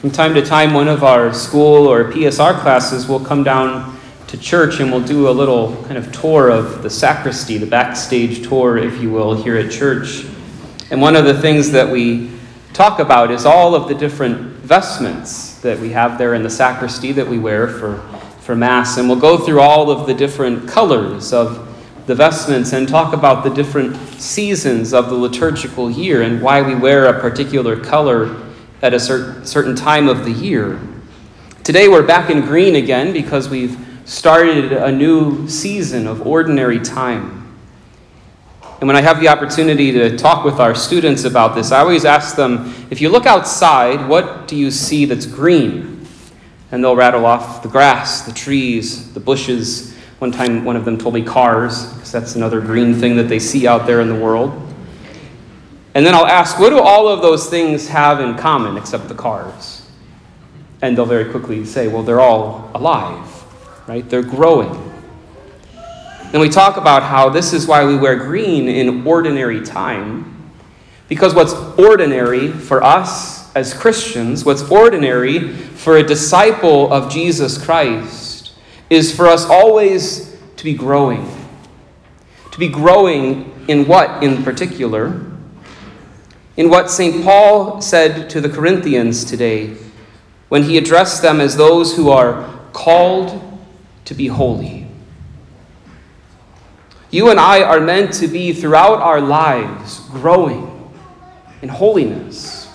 From time to time, one of our school or PSR classes will come down to church and we'll do a little kind of tour of the sacristy, the backstage tour, if you will, here at church. And one of the things that we talk about is all of the different vestments that we have there in the sacristy that we wear for, for Mass. And we'll go through all of the different colors of the vestments and talk about the different seasons of the liturgical year and why we wear a particular color at a certain time of the year. Today we're back in green again because we've started a new season of ordinary time. And when I have the opportunity to talk with our students about this, I always ask them if you look outside, what do you see that's green? And they'll rattle off the grass, the trees, the bushes. One time, one of them told me cars, because that's another green thing that they see out there in the world. And then I'll ask, what do all of those things have in common except the cars? And they'll very quickly say, well, they're all alive, right? They're growing. And we talk about how this is why we wear green in ordinary time. Because what's ordinary for us as Christians, what's ordinary for a disciple of Jesus Christ, is for us always to be growing. To be growing in what in particular? In what St. Paul said to the Corinthians today when he addressed them as those who are called to be holy. You and I are meant to be throughout our lives growing in holiness.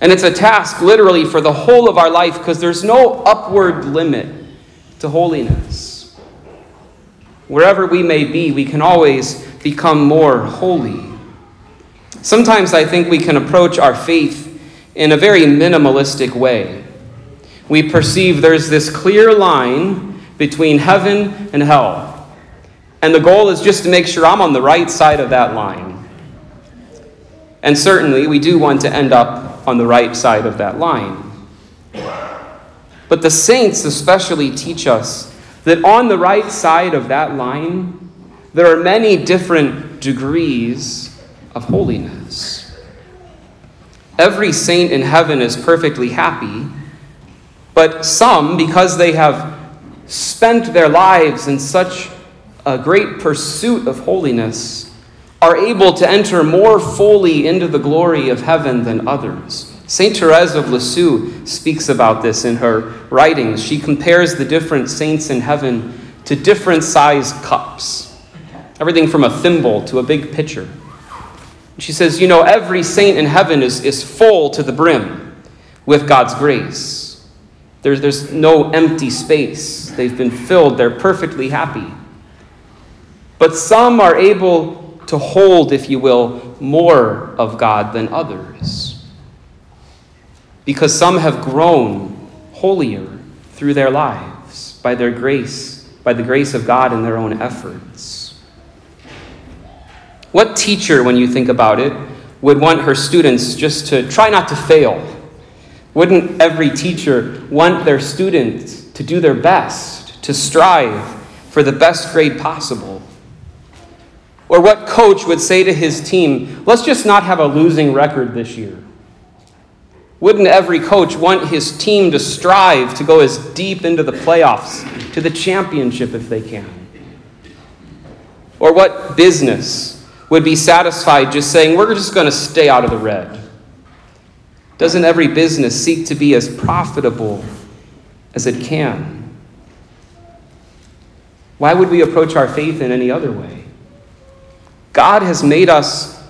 And it's a task literally for the whole of our life because there's no upward limit to holiness. Wherever we may be, we can always become more holy. Sometimes I think we can approach our faith in a very minimalistic way. We perceive there's this clear line between heaven and hell. And the goal is just to make sure I'm on the right side of that line. And certainly, we do want to end up on the right side of that line. But the saints especially teach us that on the right side of that line, there are many different degrees of holiness. Every saint in heaven is perfectly happy, but some, because they have spent their lives in such a great pursuit of holiness are able to enter more fully into the glory of heaven than others. St. Therese of Lisieux speaks about this in her writings. She compares the different saints in heaven to different sized cups, everything from a thimble to a big pitcher. She says, You know, every saint in heaven is, is full to the brim with God's grace. There's, there's no empty space. They've been filled, they're perfectly happy. But some are able to hold, if you will, more of God than others. Because some have grown holier through their lives by their grace, by the grace of God and their own efforts. What teacher, when you think about it, would want her students just to try not to fail? Wouldn't every teacher want their students to do their best, to strive for the best grade possible? Or what coach would say to his team, let's just not have a losing record this year? Wouldn't every coach want his team to strive to go as deep into the playoffs, to the championship if they can? Or what business would be satisfied just saying, we're just going to stay out of the red? Doesn't every business seek to be as profitable as it can? Why would we approach our faith in any other way? God has made us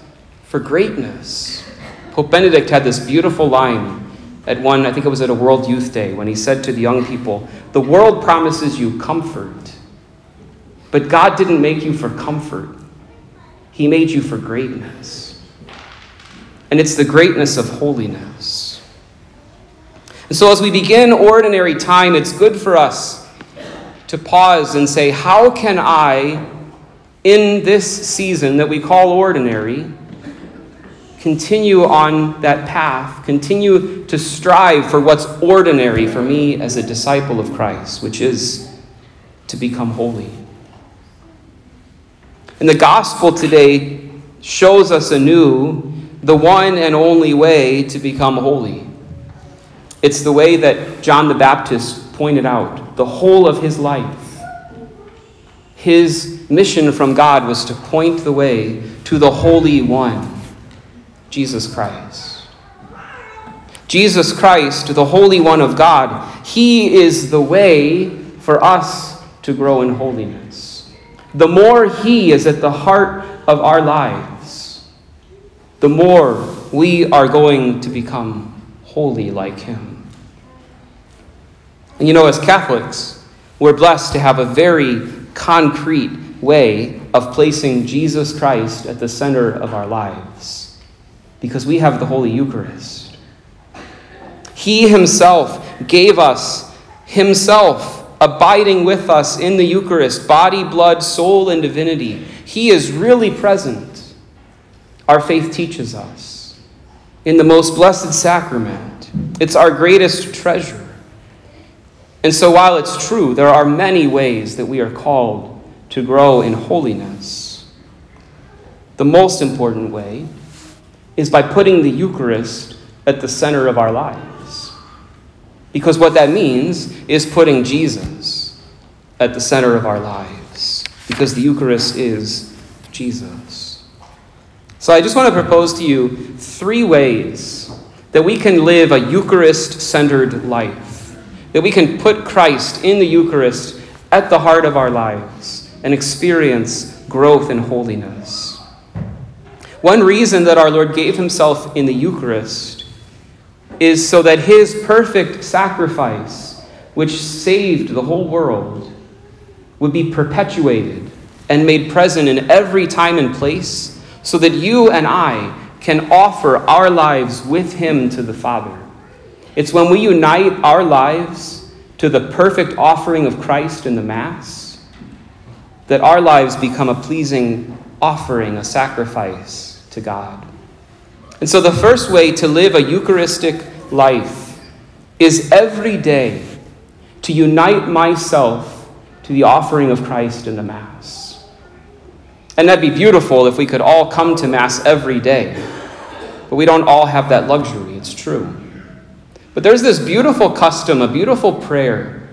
for greatness. Pope Benedict had this beautiful line at one, I think it was at a World Youth Day, when he said to the young people, The world promises you comfort, but God didn't make you for comfort, He made you for greatness. And it's the greatness of holiness. And so, as we begin ordinary time, it's good for us to pause and say, How can I in this season that we call ordinary, continue on that path, continue to strive for what's ordinary for me as a disciple of Christ, which is to become holy. And the gospel today shows us anew the one and only way to become holy. It's the way that John the Baptist pointed out the whole of his life. His mission from God was to point the way to the Holy One, Jesus Christ. Jesus Christ, the Holy One of God, He is the way for us to grow in holiness. The more He is at the heart of our lives, the more we are going to become holy like Him. And you know, as Catholics, we're blessed to have a very concrete way of placing Jesus Christ at the center of our lives because we have the Holy Eucharist. He Himself gave us Himself abiding with us in the Eucharist, body, blood, soul, and divinity. He is really present, our faith teaches us, in the most blessed sacrament. It's our greatest treasure. And so, while it's true, there are many ways that we are called to grow in holiness. The most important way is by putting the Eucharist at the center of our lives. Because what that means is putting Jesus at the center of our lives. Because the Eucharist is Jesus. So I just want to propose to you three ways that we can live a Eucharist centered life. That we can put Christ in the Eucharist at the heart of our lives and experience growth in holiness. One reason that our Lord gave himself in the Eucharist is so that his perfect sacrifice, which saved the whole world, would be perpetuated and made present in every time and place, so that you and I can offer our lives with him to the Father. It's when we unite our lives to the perfect offering of Christ in the Mass that our lives become a pleasing offering, a sacrifice to God. And so, the first way to live a Eucharistic life is every day to unite myself to the offering of Christ in the Mass. And that'd be beautiful if we could all come to Mass every day. But we don't all have that luxury, it's true. But there's this beautiful custom, a beautiful prayer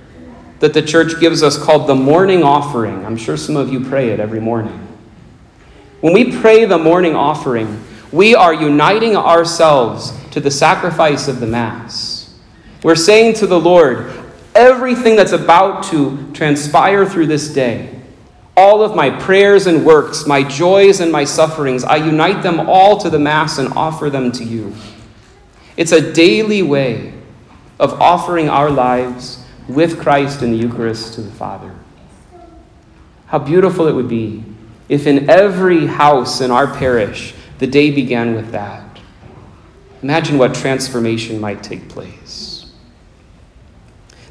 that the church gives us called the morning offering. I'm sure some of you pray it every morning. When we pray the morning offering, we are uniting ourselves to the sacrifice of the Mass. We're saying to the Lord, everything that's about to transpire through this day, all of my prayers and works, my joys and my sufferings, I unite them all to the Mass and offer them to you. It's a daily way of offering our lives with Christ in the Eucharist to the Father. How beautiful it would be if in every house in our parish the day began with that. Imagine what transformation might take place.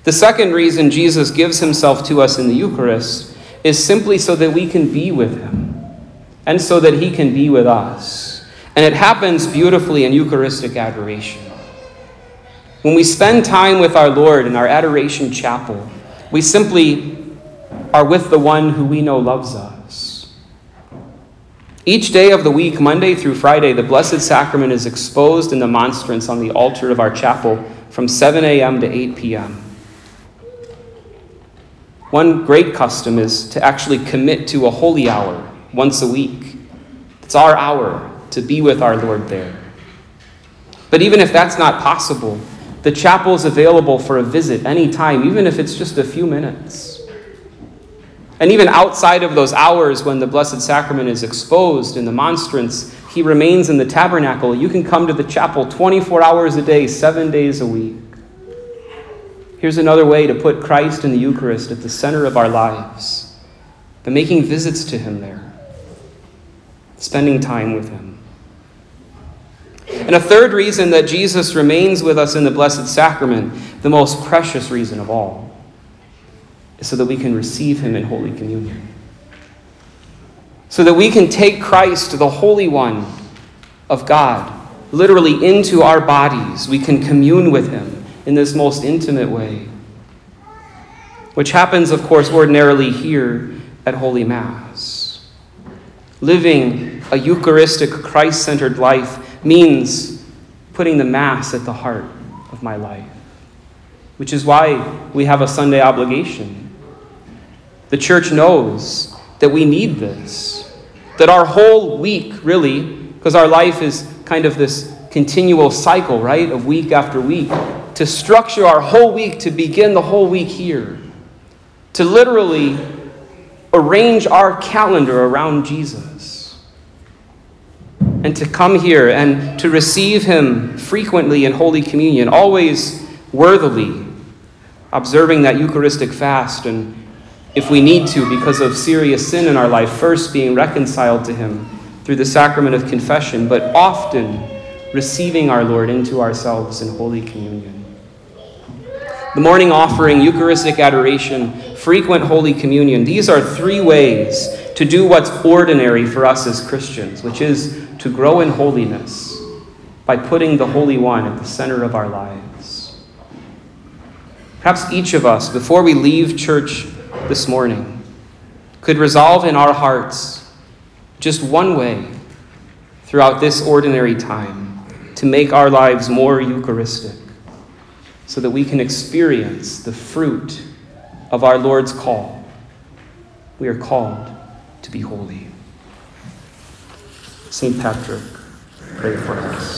The second reason Jesus gives himself to us in the Eucharist is simply so that we can be with him and so that he can be with us. And it happens beautifully in Eucharistic adoration. When we spend time with our Lord in our adoration chapel, we simply are with the one who we know loves us. Each day of the week, Monday through Friday, the Blessed Sacrament is exposed in the monstrance on the altar of our chapel from 7 a.m. to 8 p.m. One great custom is to actually commit to a holy hour once a week. It's our hour to be with our Lord there. But even if that's not possible, the chapel is available for a visit anytime, even if it's just a few minutes. And even outside of those hours when the Blessed Sacrament is exposed in the monstrance, he remains in the tabernacle. You can come to the chapel 24 hours a day, seven days a week. Here's another way to put Christ in the Eucharist at the center of our lives by making visits to him there, spending time with him. And a third reason that Jesus remains with us in the Blessed Sacrament, the most precious reason of all so that we can receive him in Holy Communion. So that we can take Christ, the Holy One of God, literally into our bodies. We can commune with him in this most intimate way, which happens, of course, ordinarily here at Holy Mass. Living a Eucharistic, Christ centered life means putting the Mass at the heart of my life. which is why we have a Sunday obligation. The church knows that we need this, that our whole week, really, because our life is kind of this continual cycle, right, of week after week, to structure our whole week, to begin the whole week here, to literally arrange our calendar around Jesus, and to come here and to receive Him frequently in Holy Communion, always worthily, observing that Eucharistic fast, and if we need to, because of serious sin in our life, first being reconciled to Him through the sacrament of confession, but often receiving our Lord into ourselves in Holy Communion. The morning offering, Eucharistic adoration, frequent Holy Communion, these are three ways to do what's ordinary for us as Christians, which is to grow in holiness by putting the Holy One at the center of our lives. Perhaps each of us, before we leave church this morning, could resolve in our hearts just one way throughout this ordinary time to make our lives more Eucharistic so that we can experience the fruit of our Lord's call. We are called to be holy. St. Patrick, pray for us.